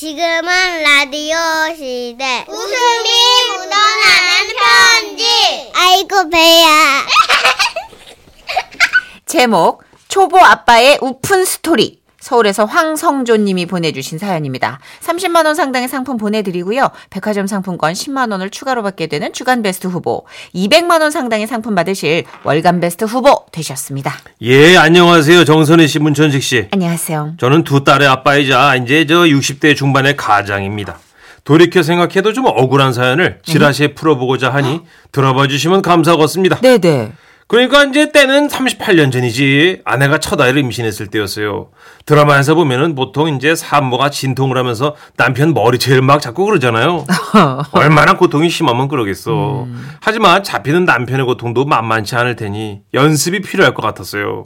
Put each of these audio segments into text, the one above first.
지금은 라디오 시대. 웃음이 묻어나는 편지. 아이고, 배야. 제목 초보 아빠의 웃픈 스토리 서울에서 황성조님이 보내주신 사연입니다. 30만 원 상당의 상품 보내드리고요. 백화점 상품권 10만 원을 추가로 받게 되는 주간 베스트 후보, 200만 원 상당의 상품 받으실 월간 베스트 후보 되셨습니다. 예, 안녕하세요. 정선희 씨, 문천식 씨. 안녕하세요. 저는 두 딸의 아빠이자 이제 저 60대 중반의 가장입니다. 돌이켜 생각해도 좀 억울한 사연을 지라시에 풀어보고자 하니 들어봐 주시면 감사하겠습니다. 네네. 그러니까 이제 때는 38년 전이지 아내가 첫 아이를 임신했을 때였어요. 드라마에서 보면은 보통 이제 산모가 진통을 하면서 남편 머리채를 막 잡고 그러잖아요. 얼마나 고통이 심하면 그러겠어. 하지만 잡히는 남편의 고통도 만만치 않을 테니 연습이 필요할 것 같았어요.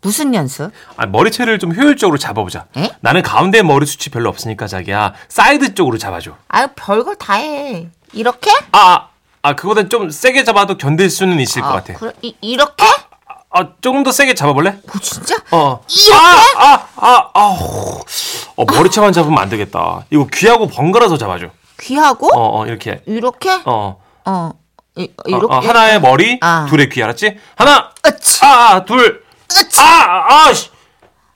무슨 연습? 아, 머리채를 좀 효율적으로 잡아보자. 에? 나는 가운데 머리 숱이 별로 없으니까 자기야 사이드 쪽으로 잡아줘. 아유, 별걸 다 해. 이렇게? 아, 아 그거보단 좀 세게 잡아도 견딜 수는 있을 것 같아. 그래, 이, 이렇게? 아, 조금 더 세게 잡아볼래? 뭐, 진짜? 어. 이렇게? 아, 아, 아, 아, 어, 머리채만 잡으면 안 되겠다. 이거 귀하고 번갈아서 잡아줘. 귀하고? 어, 어, 이렇게. 이렇게? 어. 어. 이, 어, 이렇게? 어, 하나의 머리, 아. 둘의 귀, 알았지? 하나, 으치. 아, 아, 둘, 으치. 아, 아, 씨.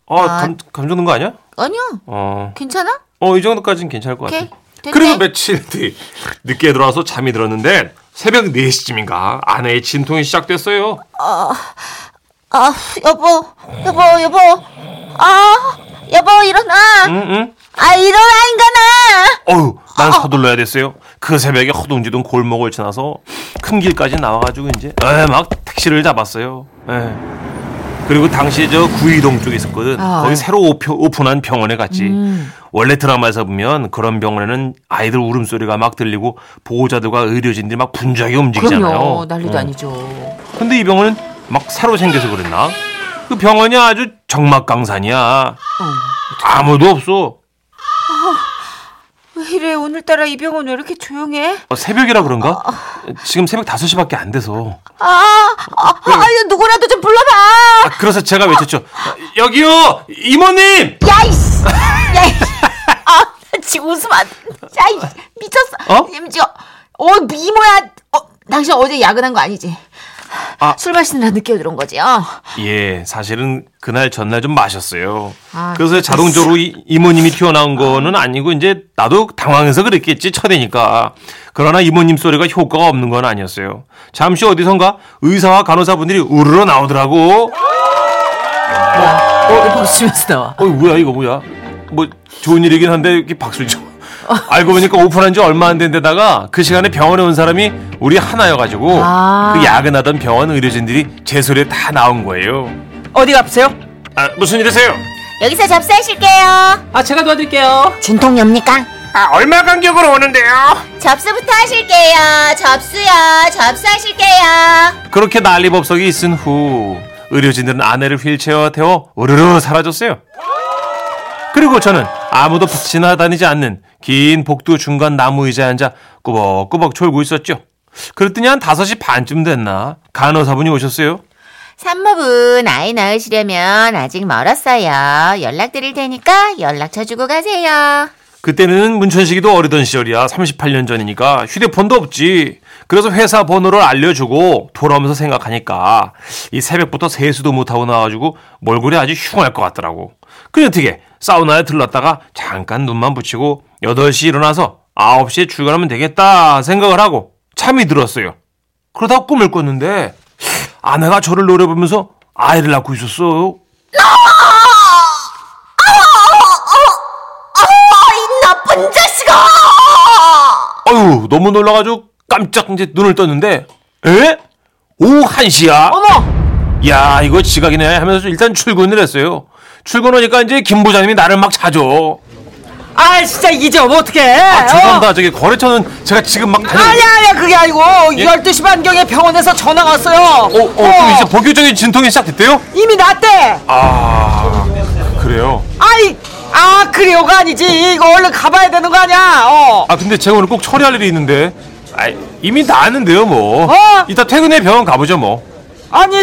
어, 감, 감 잡는 거 아니야? 아니야. 어. 괜찮아? 어, 이 정도까지는 괜찮을 것 같아. 오케이. 됐네. 그리고 며칠 뒤 늦게 들어와서 잠이 들었는데 새벽 4시쯤인가 아내의 진통이 시작됐어요. 아, 여보, 여보, 여보. 아, 여보, 일어나. 응, 응. 아, 일어나, 인간아. 어휴, 난 서둘러야 됐어요. 그 새벽에 허둥지둥 골목을 지나서 큰 길까지 나와가지고 이제 에, 막 택시를 잡았어요. 에. 그리고 당시에 저 구이동 쪽에 있었거든. 아. 거기 새로 오표, 오픈한 병원에 갔지. 원래 드라마에서 보면 그런 병원에는 아이들 울음소리가 막 들리고 보호자들과 의료진들이 막 분주하게 움직이잖아요. 그럼요. 난리도 어. 아니죠. 근데 이 병원은 막 새로 생겨서 그랬나? 그 병원이 아주 정막강산이야. 아무도 없어. 왜 이래, 오늘따라 이 병원 왜 이렇게 조용해? 어, 새벽이라 그런가? 지금 새벽 5시밖에 안 돼서. 아, 아, 아, 누구라도 좀 불러봐. 아, 그래서 제가 외쳤죠. 여기요! 이모님! 야, 이씨. 야, 이씨. 아, 나 지금 웃으면 안 돼. 야, 이씨. 미쳤어. 어? 임지어. 어, 이모야. 어, 당신 어제 야근한 거 아니지? 아. 술 마시느라 늦게 들어온 거지, 어? 예, 사실은 그날 전날 좀 마셨어요. 아, 그래서 자동적으로 이, 이모님이 튀어나온 거는 아니고 이제 나도 당황해서 그랬겠지, 첫애니까. 그러나 이모님 소리가 효과가 없는 건 아니었어요. 잠시 어디선가 의사와 간호사분들이 우르르 나오더라고. 어, 왜 박수 치면서 나와? 어, 뭐야, 이거 뭐야? 뭐, 좋은 일이긴 한데, 이렇게 박수를 쳐. 알고 보니까 오픈한 지 얼마 안 된 데다가 그 시간에 병원에 온 사람이 우리 하나여가지고 아. 그 야근하던 병원 의료진들이 제 소리에 다 나온 거예요. 어디 가세요? 아, 무슨 일이세요? 여기서 접수하실게요. 아 제가 도와드릴게요. 진통엽니까? 아, 얼마 간격으로 오는데요? 접수부터 하실게요. 접수요. 접수하실게요. 그렇게 난리법석이 있은 후 의료진들은 아내를 휠체어에 태워 으르르 사라졌어요. 그리고 저는 아무도 지나다니지 않는 긴 복도 중간 나무 의자에 앉아 꾸벅꾸벅 졸고 있었죠. 그랬더니 한 5시 반쯤 됐나 간호사분이 오셨어요. 산모분 아이 낳으시려면 아직 멀었어요. 연락드릴 테니까 연락처 주고 가세요. 그때는 문천식이도 어리던 시절이야. 38년 전이니까 휴대폰도 없지. 그래서 회사 번호를 알려주고 돌아오면서 생각하니까 이 새벽부터 세수도 못하고 나와가지고 몰골이 아주 흉할 것 같더라고. 그래 어떻게 사우나에 들렀다가 잠깐 눈만 붙이고 8시 일어나서 9시에 출근하면 되겠다 생각을 하고 잠이 들었어요. 그러다 꿈을 꿨는데 아내가 저를 노려보면서 아이를 낳고 있었어요. 이 나쁜 자식아! 아유 너무 놀라가지고 깜짝 이제 눈을 떴는데 에? 오후 1시야? 어머, 야 이거 지각이네 하면서 일단 출근을 했어요. 출근하니까 이제 김 부장님이 나를 막 찾어. 아 진짜 이제 어머 어떡해? 아, 어? 죄송합니다. 저기 거래처는 제가 지금 막 다녀. 아니야 아니야 그게 아니고 예? 12시 반경에 병원에서 전화가 왔어요. 어, 어, 그럼 이제 본격적인 진통이 시작됐대요? 이미 났대. 아, 그래요? 아이 아 그래요가 아니지 이거 얼른 가봐야 되는 거 아니야? 어. 아, 근데 제가 오늘 꼭 처리할 일이 있는데. 아, 이미 나았는데요, 뭐. 어? 이따 퇴근해 병원 가보죠, 뭐. 아니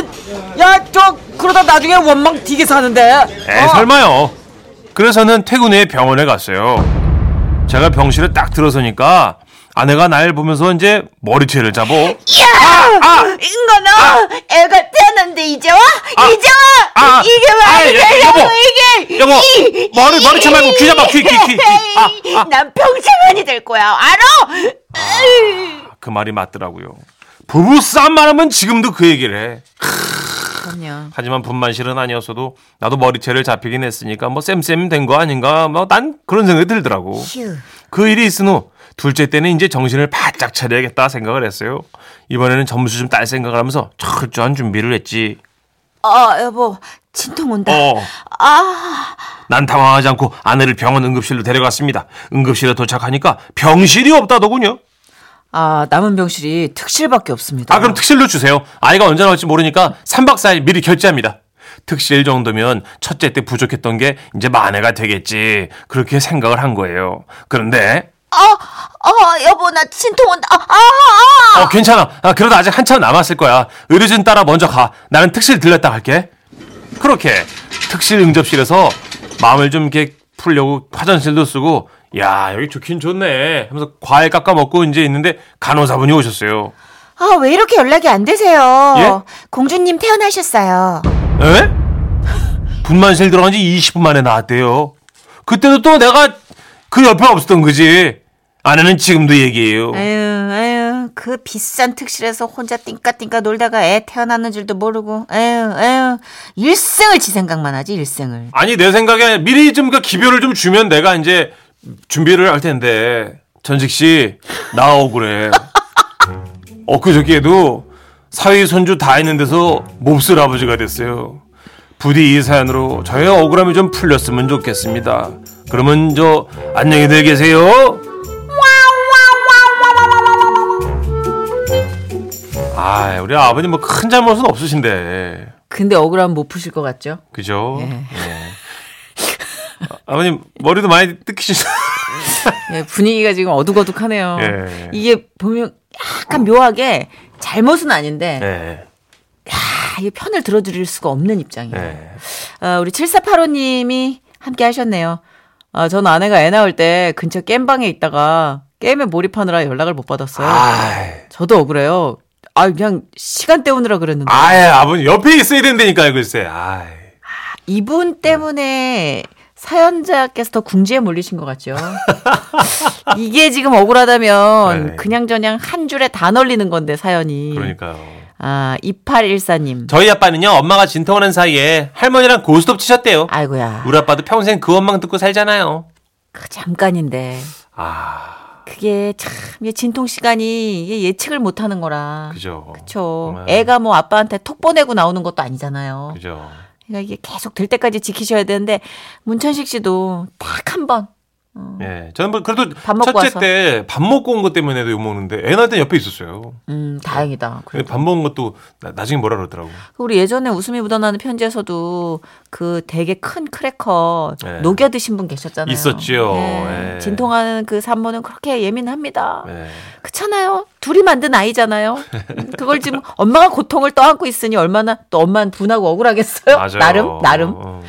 야 저 그러다 나중에 원망 되게 사는데. 에, 어. 설마요. 그래서는 퇴근 후에 병원에 갔어요. 제가 병실에 딱 들어서니까 아내가 날 보면서 이제 머리채를 잡어. 인건아, 애가 태어났는데 이제 와? 이제 와? 아, 이게 아, 말이 예, 되냐고 여보, 이게? 여보, 이- 머리- 이- 머리채 말고 귀 잡아, 귀, 귀, 귀, 귀. 아, 아. 난 평생은이 될 거야, 알아? 그 말이 맞더라고요. 부부 싸움만 하면 지금도 그 얘기를 해. 그럼요. 하지만 분만실은 아니었어도 나도 머리채를 잡히긴 했으니까 뭐 쌤쌤 된 거 아닌가 뭐 난 그런 생각이 들더라고. 휴. 그 일이 있은 후 둘째 때는 이제 정신을 바짝 차려야겠다 생각을 했어요. 이번에는 점수 좀 딸 생각을 하면서 철저한 준비를 했지. 아, 여보, 진통 온다. 어. 아, 난 당황하지 않고 아내를 병원 응급실로 데려갔습니다. 응급실에 도착하니까 병실이 없다더군요. 아, 남은 병실이 특실밖에 없습니다. 아, 그럼 특실로 주세요. 아이가 언제 나올지 모르니까 3박 4일 미리 결제합니다. 특실 정도면 첫째 때 부족했던 게 이제 만회가 되겠지. 그렇게 생각을 한 거예요. 그런데, 아, 아, 여보, 나 진통 온다. 아, 아, 아. 어, 괜찮아. 아, 그래도 아직 한참 남았을 거야. 의료진 따라 먼저 가. 나는 특실 들렸다 갈게. 그렇게 특실 응접실에서 마음을 좀 이렇게 풀려고 화장실도 쓰고, 야, 여기 좋긴 좋네. 하면서 과일 깎아 먹고 이제 있는데 간호사분이 오셨어요. 아, 왜 이렇게 연락이 안 되세요? 예? 공주님 태어나셨어요. 에? 분만실 들어간 지 20분 만에 나왔대요. 그때도 또 내가 그 옆에 없었던 거지. 아내는 지금도 얘기해요. 아유, 아유, 그 비싼 특실에서 혼자 띵까띵까 놀다가 애 태어났는 줄도 모르고, 아유, 아유, 일생을 지 생각만 하지, 일생을. 아니 내 생각에 미리 좀 그 기별을 좀 주면 내가 이제 준비를 할 텐데 전직 씨 나오그래. 엊그저께도 사위 손주 다 있는 데서 몹쓸 아버지가 됐어요. 부디 이 사연으로 저의 억울함이 좀 풀렸으면 좋겠습니다. 그러면 저 안녕히 들 계세요. 아, 우리 아버님 뭐 큰 잘못은 없으신데. 근데 억울하면 못 푸실 것 같죠? 그죠? 예. 예. 아, 아버님 머리도 많이 뜯기시죠? 예, 분위기가 지금 어둑어둑하네요. 예. 이게 보면 약간 묘하게 잘못은 아닌데, 네. 아, 이게 편을 들어드릴 수가 없는 입장이에요. 네. 어, 우리 7485님이 함께 하셨네요. 아, 전 아내가 애 낳을 때 근처 겜방에 있다가 게임에 몰입하느라 연락을 못 받았어요. 아이, 저도 억울해요. 아, 그냥 시간 때우느라 그랬는데. 아이, 아버님 옆에 있어야 된다니까요, 글쎄. 아이. 이분 때문에 사연자께서 더 궁지에 몰리신 것 같죠. 이게 지금 억울하다면 네. 그냥 저냥 한 줄에 다 널리는 건데 사연이. 그러니까요. 아, 2814님. 저희 아빠는요, 엄마가 진통하는 사이에 할머니랑 고스톱 치셨대요. 아이고야. 우리 아빠도 평생 그 원망 듣고 살잖아요. 그 잠깐인데. 아, 그게 참 진통 시간이 예측을 못 하는 거라. 그죠. 그렇죠. 정말. 애가 뭐 아빠한테 톡 보내고 나오는 것도 아니잖아요. 그죠. 그러니까 이게 계속 될 때까지 지키셔야 되는데 문천식 씨도 딱 한 번. 예. 저는 뭐 그래도 밥 먹고 첫째. 때 밥 먹고 온 것 때문에도 욕먹는데 애 낳을 때 옆에 있었어요. 음, 다행이다. 그래. 근데 밥 먹은 것도 나, 나중에 뭐라 그러더라고. 우리 예전에 웃음이 묻어나는 편지에서도 그 되게 큰 크래커 네. 녹여 드신 분 계셨잖아요. 있었지요. 네. 예. 진통하는 그 산모는 그렇게 예민합니다. 네. 그렇잖아요. 둘이 만든 아이잖아요. 음, 그걸 지금 엄마가 고통을 떠안고 있으니 얼마나 또 엄마는 분하고 억울하겠어요. 맞아요. 나름 나름. 어.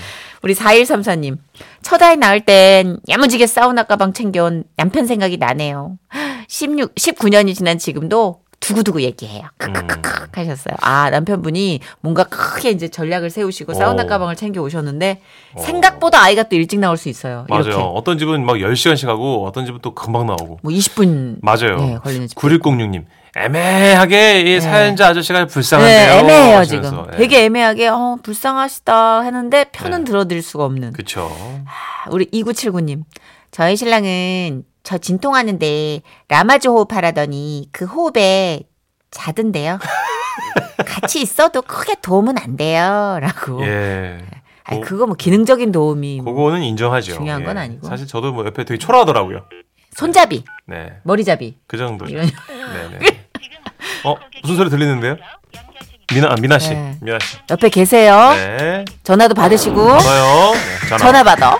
우리 4134님. 첫 아이 낳을 땐 야무지게 사우나 가방 챙겨온 남편 생각이 나네요. 16, 19년이 지난 지금도 두고두고 얘기해요. 크크크크 하셨어요. 아, 남편분이 뭔가 크게 이제 전략을 세우시고 사우나 어. 가방을 챙겨 오셨는데 생각보다 아이가 또 일찍 나올 수 있어요. 맞아요. 이렇게. 어떤 집은 막 10시간씩 하고 어떤 집은 또 금방 나오고. 뭐 20분 맞아요. 네, 걸리는 집. 9106님. 애매하게 이 사연자 아저씨가 불쌍한데요. 네, 애매해요, 하시면서. 지금. 예. 되게 애매하게, 어, 불쌍하시다 했는데 편은 네. 들어드릴 수가 없는. 그쵸. 우리 2979님. 저희 신랑은 저 진통하는데 라마즈 호흡하라더니 그 호흡에 자던데요. 같이 있어도 크게 도움은 안 돼요. 라고. 예. 아니, 고- 그거 뭐 기능적인 도움이. 뭐 그거는 인정하죠. 중요한 건 예. 아니고. 사실 저도 뭐 옆에 되게 초라하더라고요. 손잡이, 네. 머리잡이. 그 정도. 이런. 네네. 어, 무슨 소리 들리는데요? 미나, 아, 미나 씨. 네. 미나 씨. 옆에 계세요. 네. 전화도 받으시고. 전화요. 네, 전화. 전화 받아.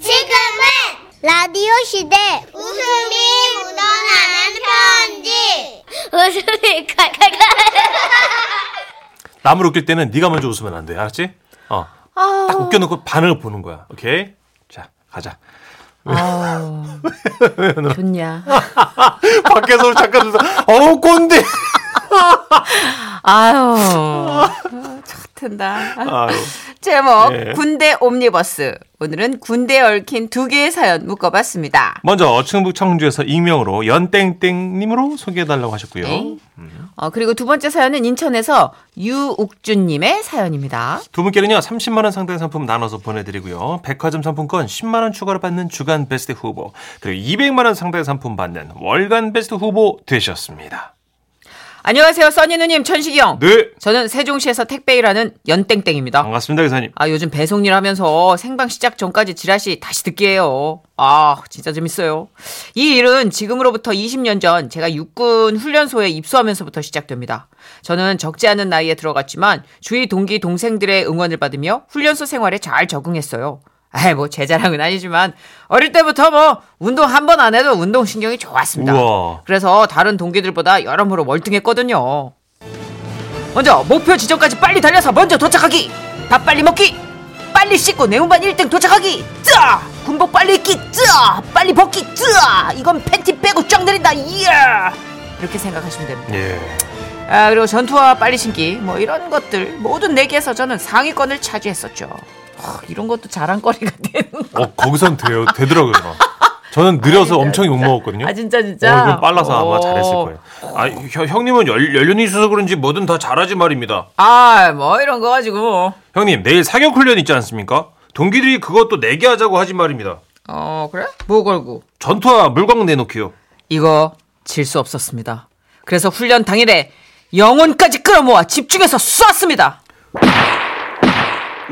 지금은 라디오 시대 웃음이 묻어나는 편지 웃음이 칼칼칼 남을 웃길 때는 네가 먼저 웃으면 안 돼. 알았지? 어. 아. 딱 웃겨놓고 반응을 보는 거야. 오케이? 자, 가자. 아우, 좋냐. 밖에서 잠깐 웃어. 어우 꼰대. 아유, 좋텐다. 아유. 제목 예. 군대 옴니버스. 오늘은 군대에 얽힌 두 개의 사연 묶어봤습니다. 먼저 충북 청주에서 익명으로 연땡땡님으로 소개해달라고 하셨고요. 네. 어, 그리고 두 번째 사연은 인천에서 유욱준님의 사연입니다. 두 분께는요 30만 원 상당의 상품 나눠서 보내드리고요. 백화점 상품권 10만 원 추가로 받는 주간 베스트 후보 그리고 200만 원 상당의 상품 받는 월간 베스트 후보 되셨습니다. 안녕하세요, 써니 누님, 천식이 형. 네 저는 세종시에서 택배 일하는 연땡땡입니다. 반갑습니다 기사님. 아, 요즘 배송 일 하면서 생방 시작 전까지 지라시 다시 듣게 해요. 아, 진짜 재밌어요. 이 일은 지금으로부터 20년 전 제가 육군 훈련소에 입소하면서부터 시작됩니다. 저는 적지 않은 나이에 들어갔지만 주위 동기 동생들의 응원을 받으며 훈련소 생활에 잘 적응했어요. 아이, 뭐, 제 자랑은 아니지만, 어릴 때부터 뭐, 운동 한 번 안 해도 운동 신경이 좋았습니다. 우와. 그래서 다른 동기들보다 여러모로 월등했거든요. 먼저 목표 지점까지 빨리 달려서 먼저 도착하기. 밥 빨리 먹기. 빨리 씻고 내운반 1등 도착하기. 짜 군복 빨리 입기. 짜 빨리 벗기. 짜 이건 팬티 빼고 쫙 내린다. 이야! 이렇게 생각하시면 됩니다. 예. 아 그리고 전투와 빨리 신기 뭐 이런 것들 모든 내기에서 저는 상위권을 차지했었죠 어, 이런 것도 자랑거리가 되는 거. 어 거기선 돼요 되더라고요. 저는 느려서 엄청 욕 먹었거든요. 아 진짜 진짜 어, 이건 빨라서 아마 오. 잘했을 거예요. 아, 형, 형님은 연, 연륜이 있어서 그런지 뭐든 다 잘하지 말입니다. 아 뭐 이런 거 가지고 뭐. 형님, 내일 사격 훈련 있지 않습니까? 동기들이 그것도 내게 하자고 하지 말입니다. 어 그래? 뭐 걸고 전투와 물광 내놓기요. 이거 질 수 없었습니다. 그래서 훈련 당일에 영혼까지 끌어모아 집중해서 쐈습니다.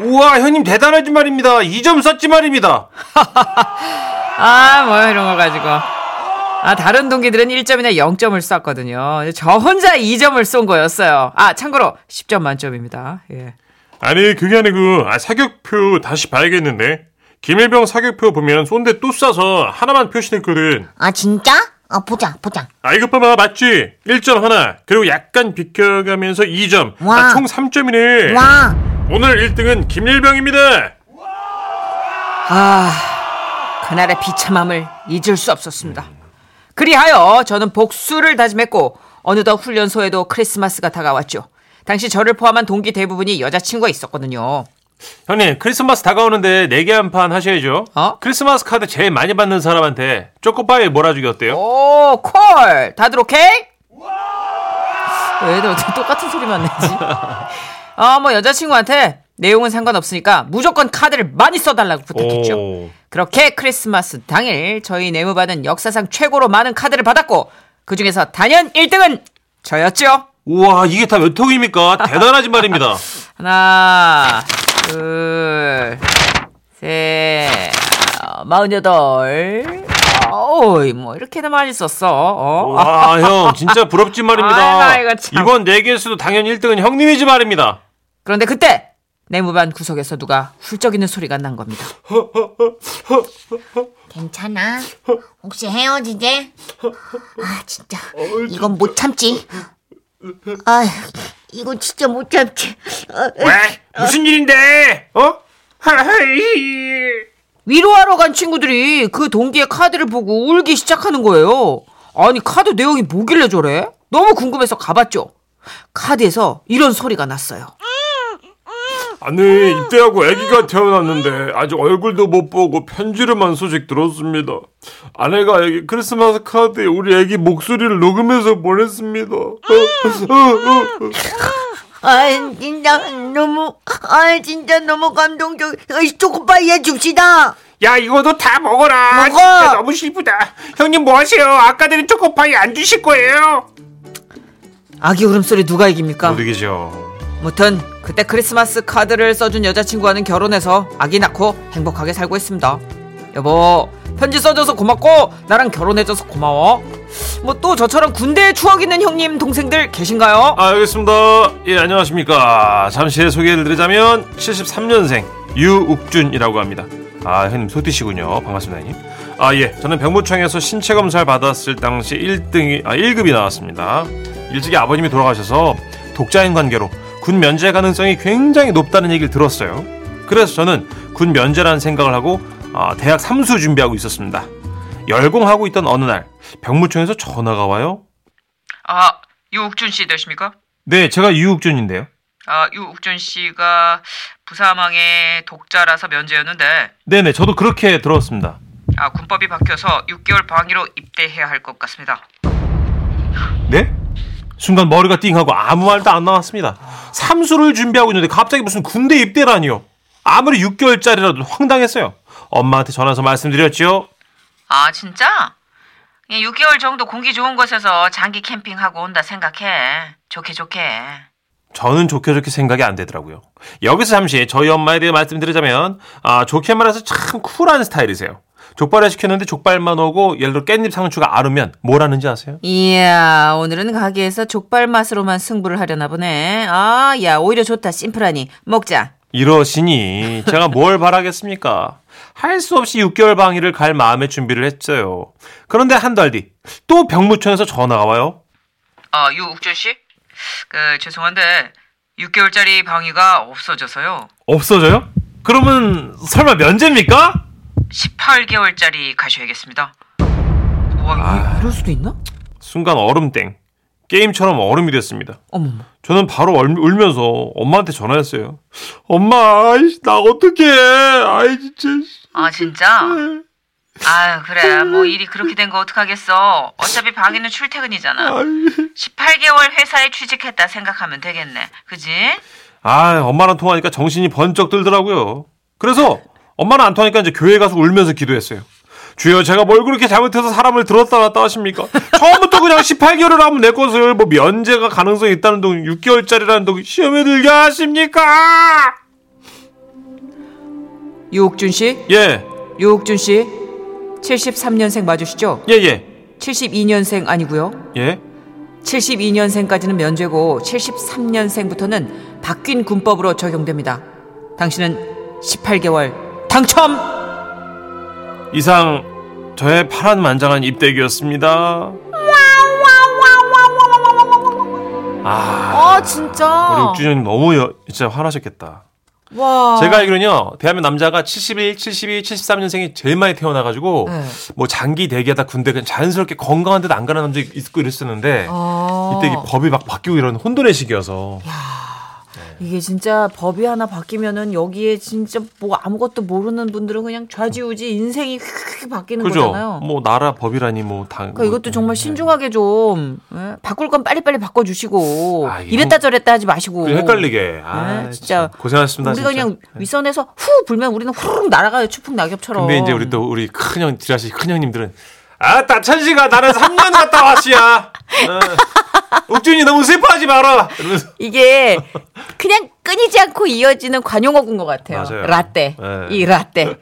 우와, 형님 대단하지 말입니다. 2점 쐈지 말입니다. 아, 뭐 이런 거 가지고. 아, 다른 동기들은 1점이나 0점을 쐈거든요. 저 혼자 2점을 쏜 거였어요. 아, 참고로 10점 만점입니다. 예. 아니, 그게 아니고 아, 사격표 다시 봐야겠는데. 김일병 사격표 보면 쏜데 또 쏴서 하나만 표시됐거든. 아 진짜? 아 보자 보자. 아, 이것 봐봐, 맞지? 1점 하나, 그리고 약간 비켜가면서 2점. 와. 아, 총 3점이네. 와 오늘 1등은 김일병입니다. 아, 그날의 비참함을 잊을 수 없었습니다. 그리하여 저는 복수를 다짐했고 어느덧 훈련소에도 크리스마스가 다가왔죠. 당시 저를 포함한 동기 대부분이 여자친구가 있었거든요. 형님, 크리스마스 다가오는데 내기 한 판 하셔야죠. 어? 크리스마스 카드 제일 많이 받는 사람한테 초코파이 몰아주기 어때요? 오, 콜! 다들 오케이? 왜 애들 어떻게 똑같은 소리만 내지? 어, 뭐 여자친구한테 내용은 상관없으니까 무조건 카드를 많이 써달라고 부탁했죠. 오. 그렇게 크리스마스 당일 저희 내무반은 역사상 최고로 많은 카드를 받았고 그 중에서 단연 1등은 저였죠. 우와, 이게 다 몇 통입니까? 대단하지 말입니다. 하나, 둘, 셋, 어, 마흔여덟. 어이, 뭐 이렇게나 많이 썼어. 어? 와, 형, 진짜 부럽지 말입니다. 아이고, 참. 이번 내기에서도 당연히 1등은 형님이지 말입니다. 그런데 그때 내무반 구석에서 누가 훌쩍이는 소리가 난 겁니다. 괜찮아. 혹시 헤어지재? 아 진짜 이건 못 참지. 아 이거 진짜 못 참지. 아, 왜? 무슨 일인데? 어? 하이. 위로하러 간 친구들이 그 동기의 카드를 보고 울기 시작하는 거예요. 아니 카드 내용이 뭐길래 저래? 너무 궁금해서 가봤죠. 카드에서 이런 소리가 났어요. 아니 입대하고 아기가 태어났는데 아직 얼굴도 못 보고 편지로만 소식 들었습니다. 아내가 아기 크리스마스 카드에 우리 아기 목소리를 녹음해서 보냈습니다. 아 진짜 너무 아 진짜 너무 감동적. 아, 초코파이 해줍시다. 야 이거도 다 먹어라. 먹어. 진짜 너무 슬프다. 형님 뭐 하세요? 아까 드린 초코파이 안 주실 거예요? 아기 울음소리 누가 이깁니까? 못 이기죠. 무튼 그때 크리스마스 카드를 써준 여자친구와는 결혼해서 아기 낳고 행복하게 살고 있습니다. 여보 편지 써줘서 고맙고 나랑 결혼해줘서 고마워. 뭐 또 저처럼 군대에 추억 있는 형님 동생들 계신가요? 아, 알겠습니다. 예, 안녕하십니까. 잠시 소개를 드리자면 73년생 유욱준이라고 합니다. 아, 형님 소띠시군요. 반갑습니다, 형님. 아, 예. 저는 병무청에서 신체 검사를 받았을 당시 1등이 아, 1급이 나왔습니다. 일찍이 아버님이 돌아가셔서 독자인 관계로 군 면제 가능성이 굉장히 높다는 얘기를 들었어요. 그래서 저는 군 면제라는 생각을 하고 아, 대학 삼수 준비하고 있었습니다. 열공하고 있던 어느 날 병무청에서 전화가 와요. 아, 유욱준 씨 되십니까? 네, 제가 유욱준인데요. 아, 유욱준 씨가 부사망의 독자라서 면제였는데 네네, 저도 그렇게 들었습니다. 아, 군법이 바뀌어서 6개월 방위로 입대해야 할 것 같습니다. 네? 순간 머리가 띵하고 아무 말도 안 나왔습니다. 삼수를 준비하고 있는데 갑자기 무슨 군대 입대라니요. 아무리 6개월짜리라도 황당했어요. 엄마한테 전화해서 말씀드렸죠. 아, 진짜? 6개월 정도 공기 좋은 곳에서 장기 캠핑하고 온다 생각해. 좋게 좋게. 저는 좋게 좋게 생각이 안 되더라고요. 여기서 잠시 저희 엄마에 대해 말씀드리자면 아, 좋게 말해서 참 쿨한 스타일이세요. 족발을 시켰는데 족발만 오고 예를 들어 깻잎 상추가 아르면 뭘 하는지 아세요? 이야, 오늘은 가게에서 족발 맛으로만 승부를 하려나 보네. 아, 야, 오히려 좋다. 심플하니. 먹자. 이러시니 제가 뭘 바라겠습니까? 할 수 없이 6개월 방위를 갈 마음의 준비를 했어요. 그런데 한 달 뒤 또 병무청에서 전화가 와요. 아, 유욱준 씨? 그 죄송한데 6개월짜리 방위가 없어져서요. 없어져요? 그러면 설마 면제입니까? 18개월짜리 가셔야겠습니다. 와, 아. 이럴 수도 있나? 순간 얼음땡. 게임처럼 얼음이 됐습니다. 어머머. 저는 바로 얼- 울면서 엄마한테 전화했어요. 엄마, 아이씨, 나 어떡해. 아이, 진짜. 아 진짜? 아유 그래 뭐 일이 그렇게 된 거 어떡하겠어 어차피 방위는 출퇴근이잖아 18개월 회사에 취직했다 생각하면 되겠네 그지? 아, 엄마랑 통화하니까 정신이 번쩍 들더라고요. 그래서 엄마는 안 통하니까 이제 교회 가서 울면서 기도했어요. 주여, 제가 뭘 그렇게 잘못해서 사람을 들었다 놨다 하십니까? 처음부터 그냥 18개월을 하면 내 것을 뭐 면제가 가능성이 있다는 동 6개월짜리라는 동 시험에 들게 하십니까? 유옥준 씨? 예, 유옥준 씨? 73년생 맞으시죠? 예, 예, 72년생 아니고요. 예. 72년생까지는 면제고 73년생부터는 바뀐 군법으로 적용됩니다. 당신은 18개월 당첨! 이상 저의 파란만장한 입대기였습니다. 아, 아 진짜. 우리 옥준현님 너무 여- 진짜 화나셨겠다. 와. 제가 알기로는요, 대한민국 남자가 71, 72, 73년생이 제일 많이 태어나가지고, 네. 뭐 장기 대기하다 군대 그냥 자연스럽게 건강한 데도 안 가는 남자 있고 이랬었는데, 아. 이때 법이 막 바뀌고 이런 혼돈의 시기여서. 이게 진짜 법이 하나 바뀌면은 여기에 진짜 뭐 아무것도 모르는 분들은 그냥 좌지우지 인생이 휙 바뀌는 그죠? 거잖아요. 뭐 나라 법이라니 뭐 당. 그러니까 이것도 정말 신중하게 좀 예? 바꿀 건 빨리빨리 바꿔주시고 아, 이랬다 저랬다 하지 마시고 그 헷갈리게. 아, 네, 진짜 진짜 고생하셨습니다. 우리가 진짜. 그냥 윗선에서 후 불면 우리는 후룩 날아가요 추풍 낙엽처럼. 근데 이제 우리 또 우리 큰 형 지라시 큰 형님들은 아따 천식아 나는 3년 갔다 왔시야. 어. 옥준이 너무 슬퍼하지 마라. 이러면서 이게 그냥 끊이지 않고 이어지는 관용어군 것 같아요. 맞아요. 라떼. 네. 이 라떼.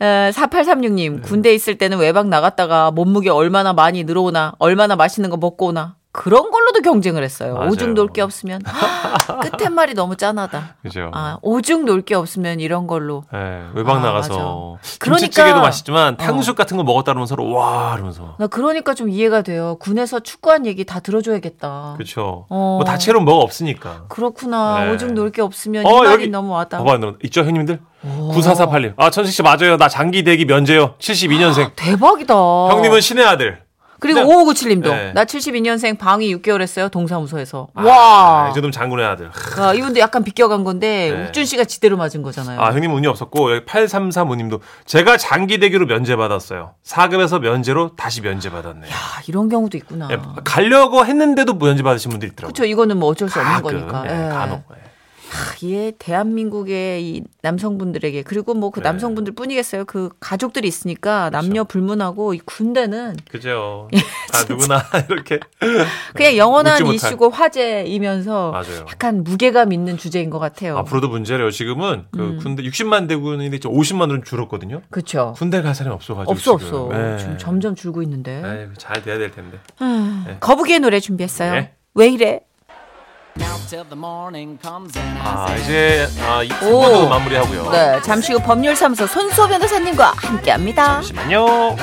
어, 4836님, 군대 있을 때는 외박 나갔다가 몸무게 얼마나 많이 늘어오나, 얼마나 맛있는 거 먹고 오나, 그런 걸로도 경쟁을 했어요. 맞아요. 오죽 놀 게 없으면. 끝에 말이 너무 짠하다. 그죠. 아, 오죽 놀 게 없으면 이런 걸로. 예, 외박 아, 나가서 그러니까- 맛있지만 탕수육 같은 거 먹었다 그러면 서로 와 이러면서 나 그러니까 좀 이해가 돼요. 군에서 축구한 얘기 다 들어줘야겠다. 그렇죠. 어. 뭐 다채로운 뭐가 없으니까. 그렇구나. 네. 오죽 놀 게 없으면 어, 이 말이 여기 너무 와닿아. 봐봐, 너 있죠 형님들? 9448님. 아 천식 씨 맞아요. 나 장기 대기 면제요. 72년생. 대박이다. 형님은 신의 아들. 그리고 네. 5597님도 네. 나 72년생 방위 6개월 했어요 동사무소에서 아, 와이 정도면 장군의 아들. 아, 이분도 약간 비껴간 건데 네. 욱준 씨가 지대로 맞은 거잖아요. 아, 형님 운이 없었고, 여기 8335님도 제가 장기 대기로 면제 받았어요. 4급에서 면제로 다시 면제 받았네요. 아, 이런 경우도 있구나. 예, 가려고 했는데도 면제 받으신 분들이 있더라고요. 그렇죠. 이거는 뭐 어쩔 수 없는 가끔, 거니까. 예, 예. 간혹. 예. 아, 이게 대한민국의 이 남성분들에게 그리고 뭐 그 네. 남성분들 뿐이겠어요. 그 가족들이 있으니까 남녀 불문하고 이 군대는 그죠. 예, 다 누구나 이렇게. 그냥 영원한 네. 못할. 이슈고 화제이면서 맞아요. 약간 무게감 있는 주제인 것 같아요. 앞으로도 문제래요. 지금은 그 음. 군대 60만 대군인데 이제 50만으로 줄었거든요. 그렇죠. 군대 갈 사람이 없어가지고. 없어 지금. 없어. 네. 지금 점점 줄고 있는데. 아이고, 잘 돼야 될 텐데. 아, 거북이의 노래 준비했어요. 네. 왜 이래? 아, 이제 아, 이 오. 3부도 마무리하고요. 네, 잠시 후 법률사무소 손수호 변호사님과 함께합니다. 잠시만요.